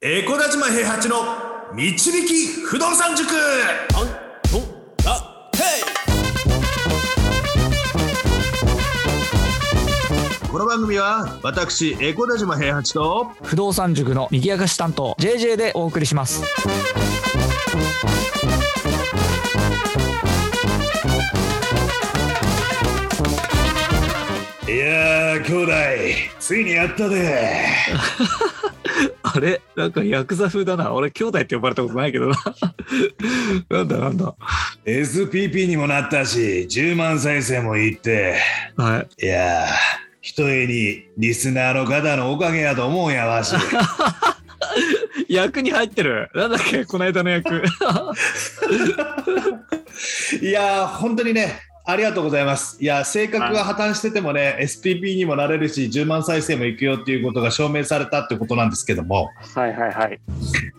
エコダ島平八の導き不動産塾。この番組は私エコダ島平八と不動産塾の右明かし担当 JJ でお送りします。いやー兄弟ついにやったで あれ？なんかヤクザ風だな。俺兄弟って呼ばれたことないけどな。なんだなんだ。SPP にもなったし10万再生もいって。はい。いやーひとえにリスナーの方のおかげやと思うんやわし。役に入ってる。なんだっけこの間の役。いやー本当にねありがとうございます。いや、性格が破綻しててもね、SPP にもなれるし、10万再生もいくよっていうことが証明されたってことなんですけども、はいはいはい。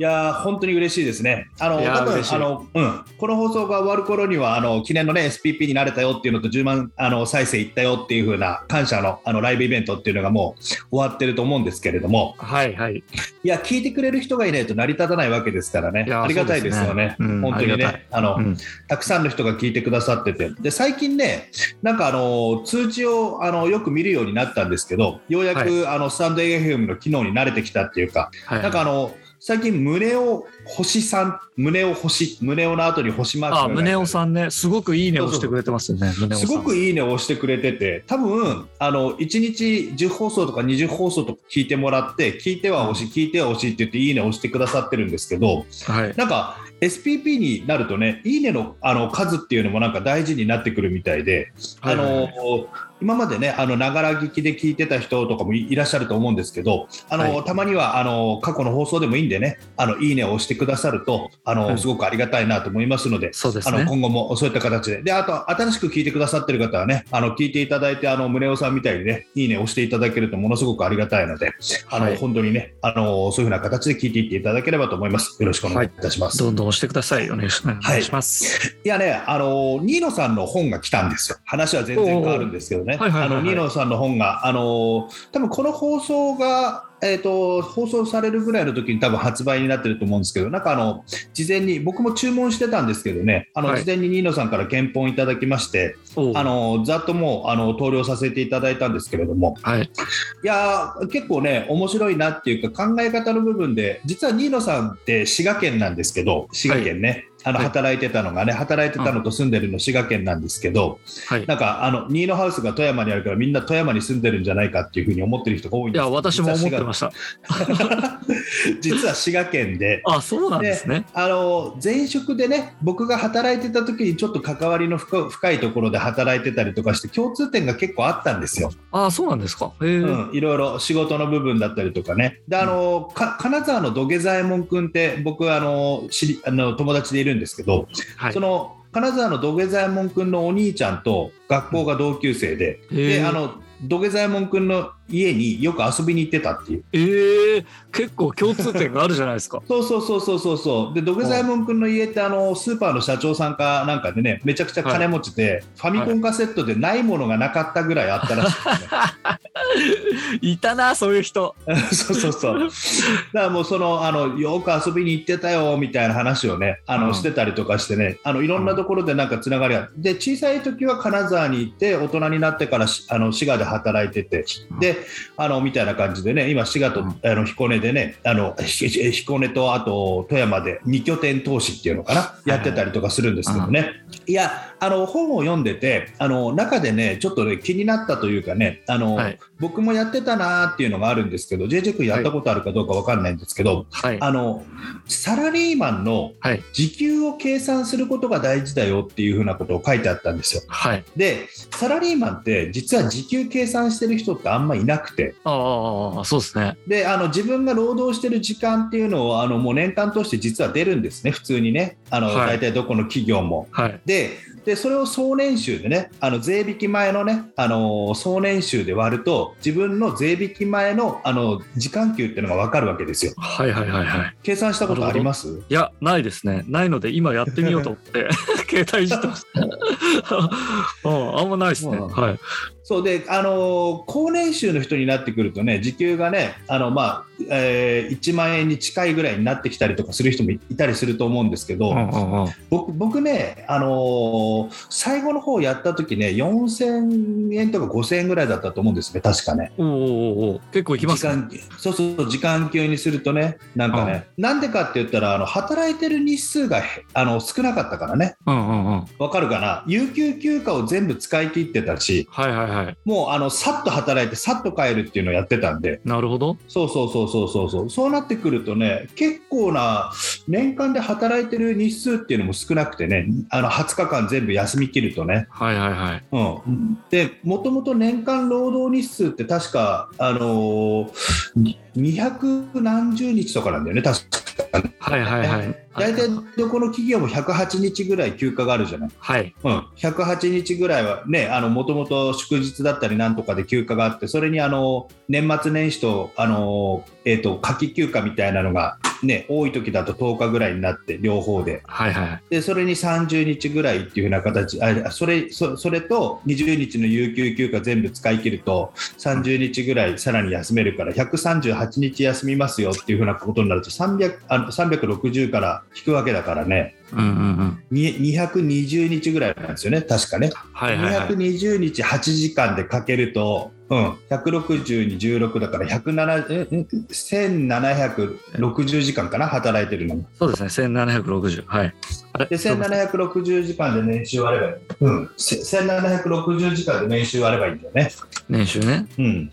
いやー本当に嬉しいですね。あの、多分あの、うん、この放送が終わる頃には、あの、記念のね、SPP になれたよっていうのと、10万あの再生いったよっていう風な感謝のあのライブイベントっていうのがもう終わってると思うんですけれども、はいはい。いや、聞いてくれる人がいないと成り立たないわけですからね、ありがたいですよね。ねうん。本当にね、あの、うん。たくさんの人が聞いてくださってて、で最近ね、なんかあの通知をあのよく見るようになったんですけど、ようやく、はあのスタンド FM の機能に慣れてきたっていうか、はい。なんかあの最近、胸を星さん、胸を星、胸をの後に星マークがあ宗男さんね。すごくいいねをしてくれてますよねすごくいいねを押してくれてて、多分あの1日10放送とか20放送とか聞いてもらって、聞いては押し、聞いては押しって言って、いいねを押してくださってるんですけど、はい。なんか SPP になるとね、いいねのあの数っていうのもなんか大事になってくるみたいで、あのはいはい今までね、あのながら聞きで聞いてた人とかもいいらっしゃると思うんですけど、あのはい。たまにはあの過去の放送でもいいんでね、あのいいねを押してくださると、あのはいすごくありがたいなと思いますので、そうですね。あの今後もそういった形で、であと新しく聞いてくださってる方はね、あの聞いていただいて、あの宗男さんみたいにね、いいねを押していただけるとものすごくありがたいので、あのはい。本当にね、あのそういうふうな形で聞いていっていただければと思います。よろしくお願いいたします。どんどん押してください。お願いします、い。やね、あのニーノさんの本が来たんですよ。話は全然変わるんですけどね。はいはいはいはい。あのニーノさんの本が、あの多分この放送が、えー、と放送されるぐらいの時に多分発売になってると思うんですけど、なんかあの事前に僕も注文してたんですけどね、あの、はい。事前にニーノさんから検本いただきまして、あのざっともうあの投了させていただいたんですけれども、はい。いやー結構ね面白いなっていうか考え方の部分で実はニーノさんって滋賀県なんですけど滋賀県ね、あのはい。働いてたのがね働いてたのと住んでるの滋賀県なんですけど、はい。なんかあのニーノハウスが富山にあるからみんな富山に住んでるんじゃないかっていうふうに思ってる人が多いんいです。や私も思ってました。実は滋賀。県で。あそうなんですね。あの前職でね僕が働いてた時にちょっと関わりの深深いところで働いてたりとかして共通点が結構あったんですよ。あそうなんですか。へえ、うん、いろいろ仕事の部分だったりとかね。で、あの、か金沢の土下座右衛門君って僕あの知りあの友達でいるんですけど、はいその金沢の土下座右衛門君のお兄ちゃんと学校が同級生で、であの土下座右衛門君の家によく遊びに行ってたっていう。ええ結構共通点があるじゃないですか そうそうそうそうそうそう。で土下座右衛門君の家ってあのスーパーの社長さんかなんかでねめちゃくちゃ金持ちで、ファミコンカセットでないものがなかったぐらいあったらしくてね。いたなそういう人。そうそうそう。だからもうそのあのよく遊びに行ってたよみたいな話をねあの、うん。してたりとかしてねあのいろんなところでなんかつながりがある。で小さい時は金沢に行って大人になってからしあの滋賀で働いててであのみたいな感じでね今滋賀と、うん。あの彦根でねあの彦根とあと富山で2拠点投資っていうのかなやってたりとかするんですけどね。いやあの本を読んでてあの中でねちょっとね気になったというかねあの、はい。僕もやってたなーっていうのがあるんですけど JJ 君やったことあるかどうかわかんないんですけど、はい。あのサラリーマンのはい。時給を計算することが大事だよっていうふうなことを書いてあったんですよ。はい。でサラリーマンって実は時給計算してる人ってあんまいなくて。ああそうですね。であの自分が労働してる時間っていうのをあのもう年間通して実は出るんですね。普通にね。あの、はい。大体どこの企業も。はい。ででそれを総年収でねあの税引き前のねあの総年収で割ると自分の税引き前のあの時間給っていうのが分かるわけですよ。はいはいはいはい。計算したことあります？いやないですね。ないので今やってみようと思って 携帯いじってますうんあんまないですね。うんはいそうで、あの高年収の人になってくるとね、時給がね、あのまあえー、1万円に近いぐらいになってきたりとかする人もいたりすると思うんですけど、うんうんうん僕僕ね、あのー最後の方やった時ね、4000円とか5000円ぐらいだったと思うんですね、確かね。おうおうお結構いきますね。時間そうそう時間給にするとね、なんかね、なんでかって言ったら、あの働いてる日数がへあの少なかったからね、うんうんうん。わかるかな、有給休暇を全部使い切ってたし、はいはいはい。もうあのさっと働いて、さっと帰るっていうのをやってたんで、なるほど。そうそうそうそうそうそう、そうなってくるとね、結構な年間で働いてる日数っていうのも少なくてね、あの20日間全部休み切るとね、はいはいはい。うん、でもともと年間労働日数って確か、あのー、200何十日とかなんだよね、確かね。はいはいはい。大体どこの企業も108日ぐらい休暇があるじゃない。はい。うん、108日ぐらいはね、もともと祝日だったりなんとかで休暇があって、それにあの年末年始とあの、えー、と夏季休暇みたいなのが、ね、多い時だと10日ぐらいになって、両方で。はいはい。でそれに30日ぐらいっていう風な形あそれそそれと20日の有給休暇全部使い切ると30日ぐらいさらに休めるから138日休みますよっていう風なことになると300あの360から引くわけだからねうんうんうん。に220日ぐらいなんですよね確かね、はいはいはい。220日8時間でかけると、うん、160に16だから107ええ1760時間かな？働いてるのそうですね。1760。はい。で1760時間で年収割ればいい、うん、せ1760時間で年収割ればいいんだよね。年収ね。うん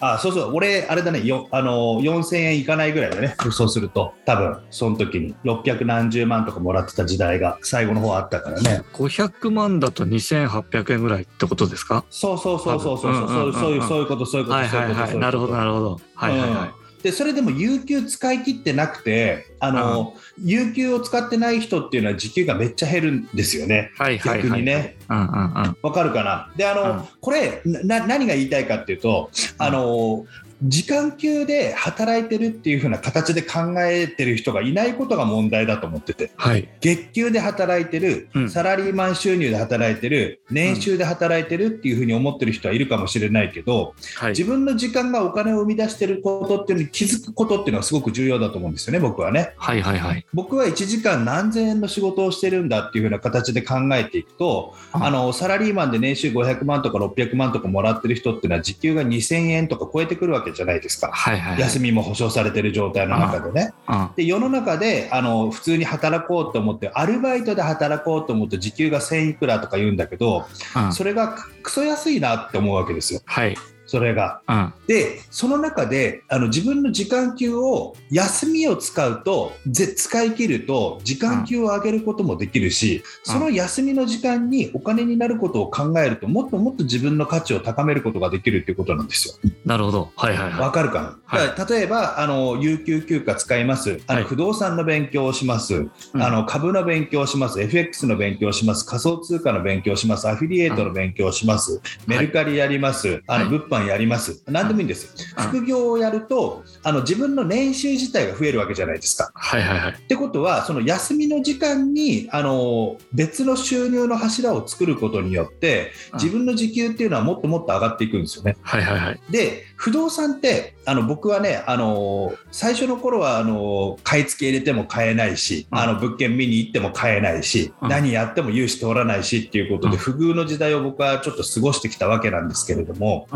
あそうそう、俺、あれだね、よあの4000円いかないぐらいだね、そうすると、多分その時に。600何十万とかもらってた時代が最後の方あったからね、500万だと2800円ぐらいってことですか？そうそうそうそうそう、そういうそういうこと、そういうこと、はいはいはい。なるほどなるほど。はいはいはい。うんでそれでも有給使い切ってなくてあの、有給を使ってない人っていうのは時給がめっちゃ減るんですよね。はいはいはい。逆にね。うんうんうん。わかるかな？であの、うんこれな何が言いたいかっていうとあの時間給で働いてるっていう風な形で考えてる人がいないことが問題だと思っててはい。月給で働いてる、うんサラリーマン収入で働いてる年収で働いてるっていう風に思ってる人はいるかもしれないけどはい。自分の時間がお金を生み出してることっていうのに気づくことっていうのはすごく重要だと思うんですよね僕はね。はいはいはい。僕は1時間何千円の仕事をしてるんだっていう風な形で考えていくと、うんあのサラリーマンで年収500万とか600万とかもらってる人っていうのは時給が2000円とか超えてくるわけじゃないですか、はいはいはい。休みも保証されてる状態の中でね。うん。で世の中であの普通に働こうと思ってアルバイトで働こうと思って時給が1000いくらとか言うんだけど、うん。それがクソ安いなって思うわけですよはい。それが。うん。でその中であの自分の時間給を休みを使うとぜ使い切ると時間給を上げることもできるし、うん。その休みの時間にお金になることを考えるともっともっと自分の価値を高めることができるっていうことなんですよ。なるほど。はいはいはわかるかな、はい。例えばあの有給休暇使います。あの、はい。不動産の勉強をします、うん。あの株の勉強をします。FX の勉強をします。仮想通貨の勉強をします。アフィリエイトの勉強をします、メルカリやります、あのはい。物販やります何でもいいんです、うん副業をやるとあの自分の年収自体が増えるわけじゃないですか。い。はいはいはい。ってことはその休みの時間にあの別の収入の柱を作ることによってうん自分の時給っていうのはもっともっと上がっていくんですよね。はいはいはい。で不動産ってあの僕はねあの最初の頃はあの買い付け入れても買えないし、うんあの物件見に行っても買えないし、うん何やっても融資通らないしっていうことで、うん不遇の時代を僕はちょっと過ごしてきたわけなんですけれども。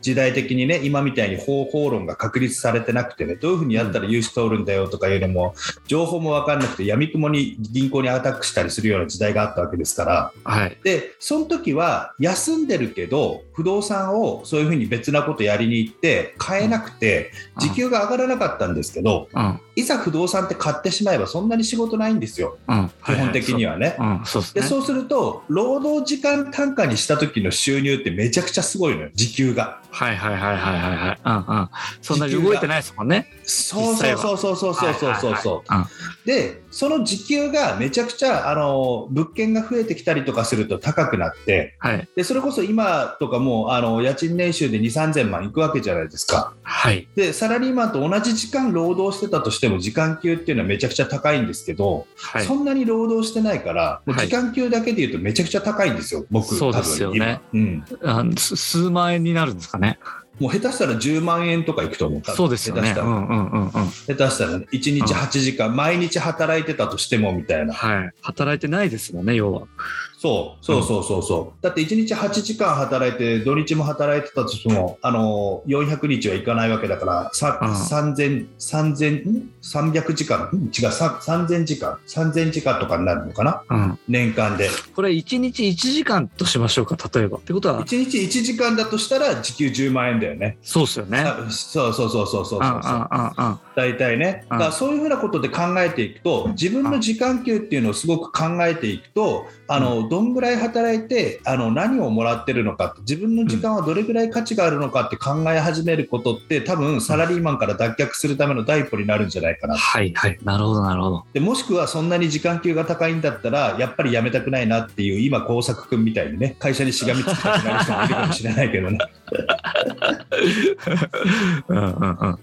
時代的にね今みたいに方法論が確立されてなくてねどういうふうにやったら融資通るんだよとかいうのも情報も分かんなくて闇雲に銀行にアタックしたりするような時代があったわけですから。はい。でその時は休んでるけど不動産をそういうふうに別なことやりに行って買えなくて時給が上がらなかったんですけどうん。いざ不動産って買ってしまえばそんなに仕事ないんですようん。基本的にははね。でそうすると労働時間単価にした時の収入ってめちゃくちゃすごいのよ時給が。はいはいはいはいはいはい。うんうん。そんなに動いてないですもんね。そうそうそうそうそうそうそうそうでその時給がめちゃくちゃあの物件が増えてきたりとかすると高くなってはい。でそれこそ今とかもうあの家賃年収で2 3 0 0 0万マン行くわけじゃないですか。はい。で、サラリーマンと同じ時間労働してたとしても、時間給っていうのはめちゃくちゃ高いんですけど、はいそ。んなに労働してないから、時間給だけで言うとめちゃくちゃ高いんですよ、僕、そうですよねうん。数万円になるんですかね。もう下手したら10万円とかいくと思う。多分そうですよね。下手したら、うんうんうんうん。下手したらね、1日8時間、毎日働いてたとしてもみたいな。はい。働いてないですもんね、要は。そう、そうそうそうそう。だって1日8時間働いて、土日も働いてたとしても、あの、400日はいかないわけだから、さうん3000、3000、ん？300時間、ん違う、さ3000時間、3000時間とかになるのかな？うん。年間で。これ1日1時間としましょうか、例えば。ってことは、1日1時間だとしたら、時給10万円だよね。そうですよね。あそうそうそうそうそうそううんうんうんうん。大体ね、うんだからそういうふうなことで考えていくと、自分の時間給っていうのをすごく考えていくと、あのどんぐらい働いてあの何をもらってるのかって、自分の時間はどれぐらい価値があるのかって考え始めることって、多分サラリーマンから脱却するための第一歩になるんじゃないかな。はいはい。なるほどなるほど。でもしくはそんなに時間給が高いんだったら、やっぱり辞めたくないなっていう、今、工作君みたいにね、会社にしがみつきたくなる人もいるかもしれないけどね。うんうんうん。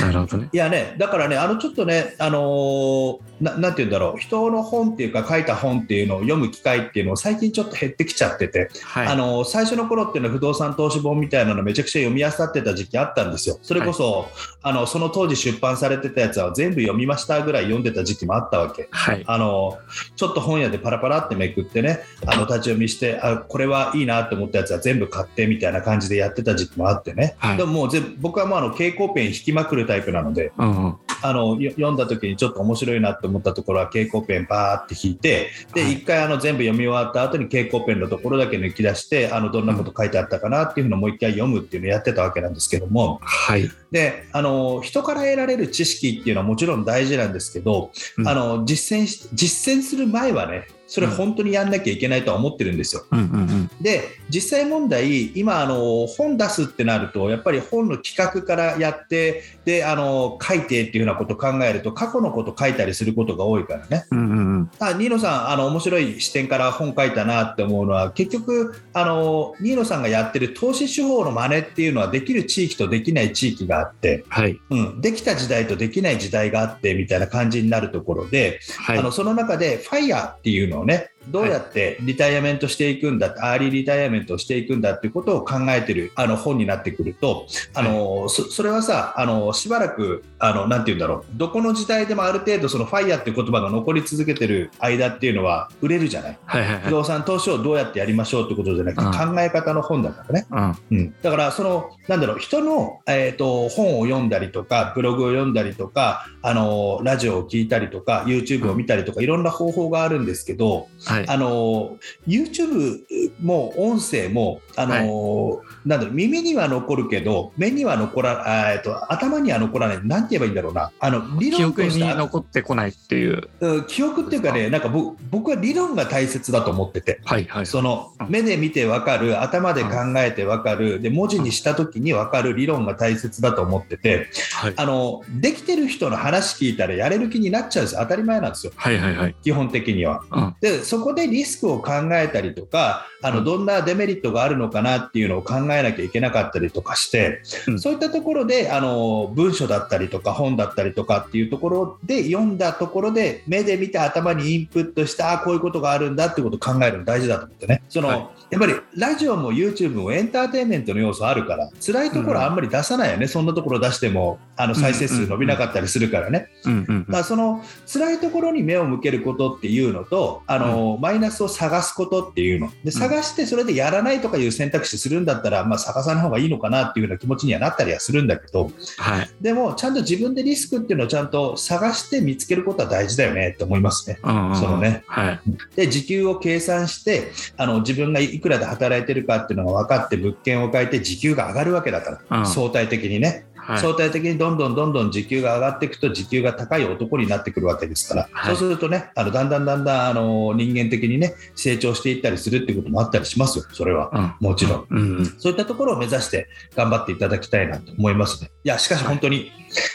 なるほどね。いやね、だからね、あのちょっとね、あのーななんて言うんだろう、人の本っていうか、書いた本っていうのを読む機会っていうのを最近ちょっと減ってきちゃってて、はい。あのー最初の頃っていうのは不動産投資本みたいなのめちゃくちゃ読み漁ってた時期あったんですよ。それこそ、あのその当時出版されてたやつは全部読みましたぐらい読んでた時期もあったわけ。はい。あのちょっと本屋でパラパラってめくってねあの立ち読みしてあこれはいいなと思ったやつは全部買ってみたいな感じでやってた時期もあってね、はいでももう全部僕はもうあの蛍光ペン引きまくるタイプなのでうんうん。あのよ読んだ時にちょっと面白いなと思ったところは蛍光ペンバーって引いてで、はい一回あの全部読み終わった後に蛍光ペンのところだけ抜き出してあのどんなこと書いてあったかなっていうのをもう一回読むっていうのをやってたわけなんですけどもはい。であの人から得られる知識っていうのはもちろん大事なんですけど、うんあの実践し実践する前はねそれ本当にやんなきゃいけないとは思ってるんですよ。うんうんうん。で実際問題今あの本出すってなるとやっぱり本の企画からやってであの書いてっていうようなことを考えると過去のこと書いたりすることが多いからね。うんうんうん。あニーノさんあの面白い視点から本書いたなって思うのは結局あのニーノさんがやってる投資手法の真似っていうのはできる地域とできない地域があって、はい。うん、できた時代とできない時代があってみたいな感じになるところで、はいあの。その中で FIRE っていうのをねどうやってリタイアメントしていくんだ、アーリーリタイアメントをしていくんだっていうことを考えてるあの本になってくるとあの、そそれはさあのしばらくあのなんて言うんだろうどこの時代でもある程度その FIRE っていう言葉が残り続けてる間っていうのは売れるじゃないはいはいはい。不動産投資をどうやってやりましょうってことじゃなくて、うん考え方の本だからね。うん。うん、だからそのなんだろう人の、えー、と本を読んだりとかブログを読んだりとかあのラジオを聞いたりとか YouTube を見たりとかいろんな方法があるんですけどはい。あの YouTube も音声もあの、なんだろう耳には残るけど目には残らあーえっと頭には残らないなんて言えばいいんだろうなあの理記憶に論として残ってこないっていう。うん記憶っていうかねなんか僕僕は理論が大切だと思ってて。はいはい。そのうん目で見て分かる頭で考えて分かるで文字にした時に分かる理論が大切だと思っててはい。あのできてる人の話聞いたらやれる気になっちゃうんですよ当たり前なんですよはいはいはい。基本的には。うん。でそこでリスクを考えたりとかあうんのどんなデメリットがあるのかなっていうのを考えなきゃいけなかったりとかして、うんそういったところであの文書だったりとか本だったりとかっていうところで読んだところで目で見て頭にインプットしてあこういうことがあるんだってことを考えるの大事だと思ってねその、はいやっぱりラジオも YouTube もエンターテインメントの要素あるから辛いところはあんまり出さないよね、そんなところ出してもあの再生数伸びなかったりするからね、うんうんだからその辛いところに目を向けることっていうのとあの、マイナスを探すことっていうので探してそれでやらないとかいう選択肢するんだったら、まあ、探さない方がいいのかなっていうような気持ちにはなったりはするんだけどはい。でもちゃんと自分でリスクっていうのをちゃんと探して見つけることは大事だよねって思いますね。うんうんうんそのね。はい。で時給を計算してあの自分がいくらで働いてるかっていうのが分かって物件を変えて時給が上がるわけだから、うん相対的にね。はい。相対的にどんどんどんどん時給が上がっていくと時給が高い男になってくるわけですから、はいそうするとねあのだんだんだんだんあの人間的にね成長していったりするっていうこともあったりしますよそれは、うんもちろん。うんうん。そういったところを目指して頑張っていただきたいなと思いますね。いやしかし本当に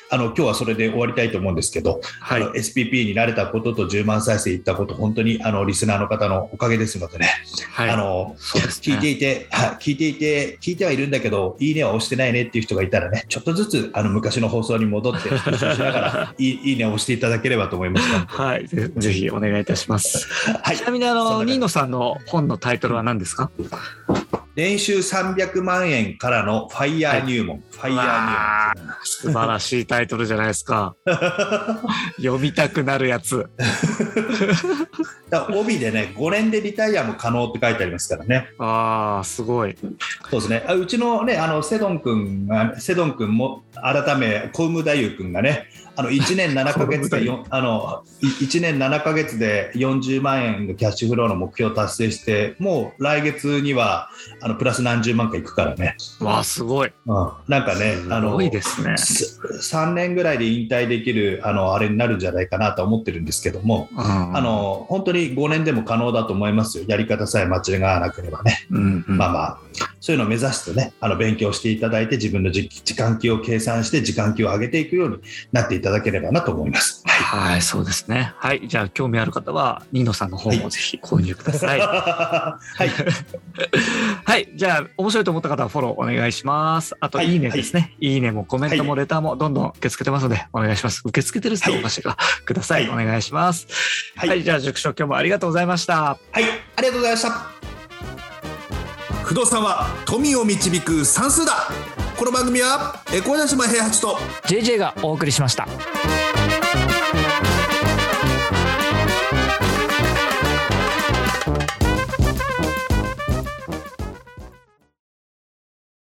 あの今日はそれで終わりたいと思うんですけど、はい。SPP になれたことと10万再生いったこと、本当にあのリスナーの方のおかげですのでね、はい。あの聞いていて、はい聞いていて、聞いてはいるんだけど、いいねは押してないねっていう人がいたらね、ちょっとずつあの昔の放送に戻って、復習しながら いいいいねを押していただければと思います。はい。ぜぜひお願いいたします。はい。ちなみにあのニーノさんの本のタイトルは何ですか？年収300万円からのファイヤー入門、ファイヤーわー素晴らしいタイトルじゃないですか入門。読みたくなるやつ帯でね、5年でリタイアも可能って書いてありますからね。あーすごいそうですね。あうちのね、あのセドン君が、セドン君も改め、小梅太夫君がね、あの1年7ヶ月で よあのい1年7ヶ月で40万円のキャッシュフローの目標を達成して、もう来月にはあのプラス何十万かいくからね。わあすごい。うん、なんかね、あすのごいですね。す3年ぐらいで引退できるあのあれになるんじゃないかなと思ってるんですけども、ああの本当に5年でも可能だと思いますよ、やり方さえ間違わなければね。うんうん。まあまあ、そういうのを目指してね、あの勉強していただいて、自分の時時間給を計算して、時間給を上げていくようになっていただければなと思います。はい、そうですね。はい、じゃあ興味ある方は、ニーノさんの本をぜひ購入ください。は はい、い、じゃあ面白いと思った方はフォローお願いします。あと、はいいいねですね。いいねもコメントもレターもどんどん受け付けてますので、お願いします。受け付けてるっておかしいが、ください。お願いします。はいはい、じゃあ塾長今日もありがとうございました。はい、ありがとうございました。不動産は富を導く算数だ。この番組は、え小田島平八と JJ がお送りしました。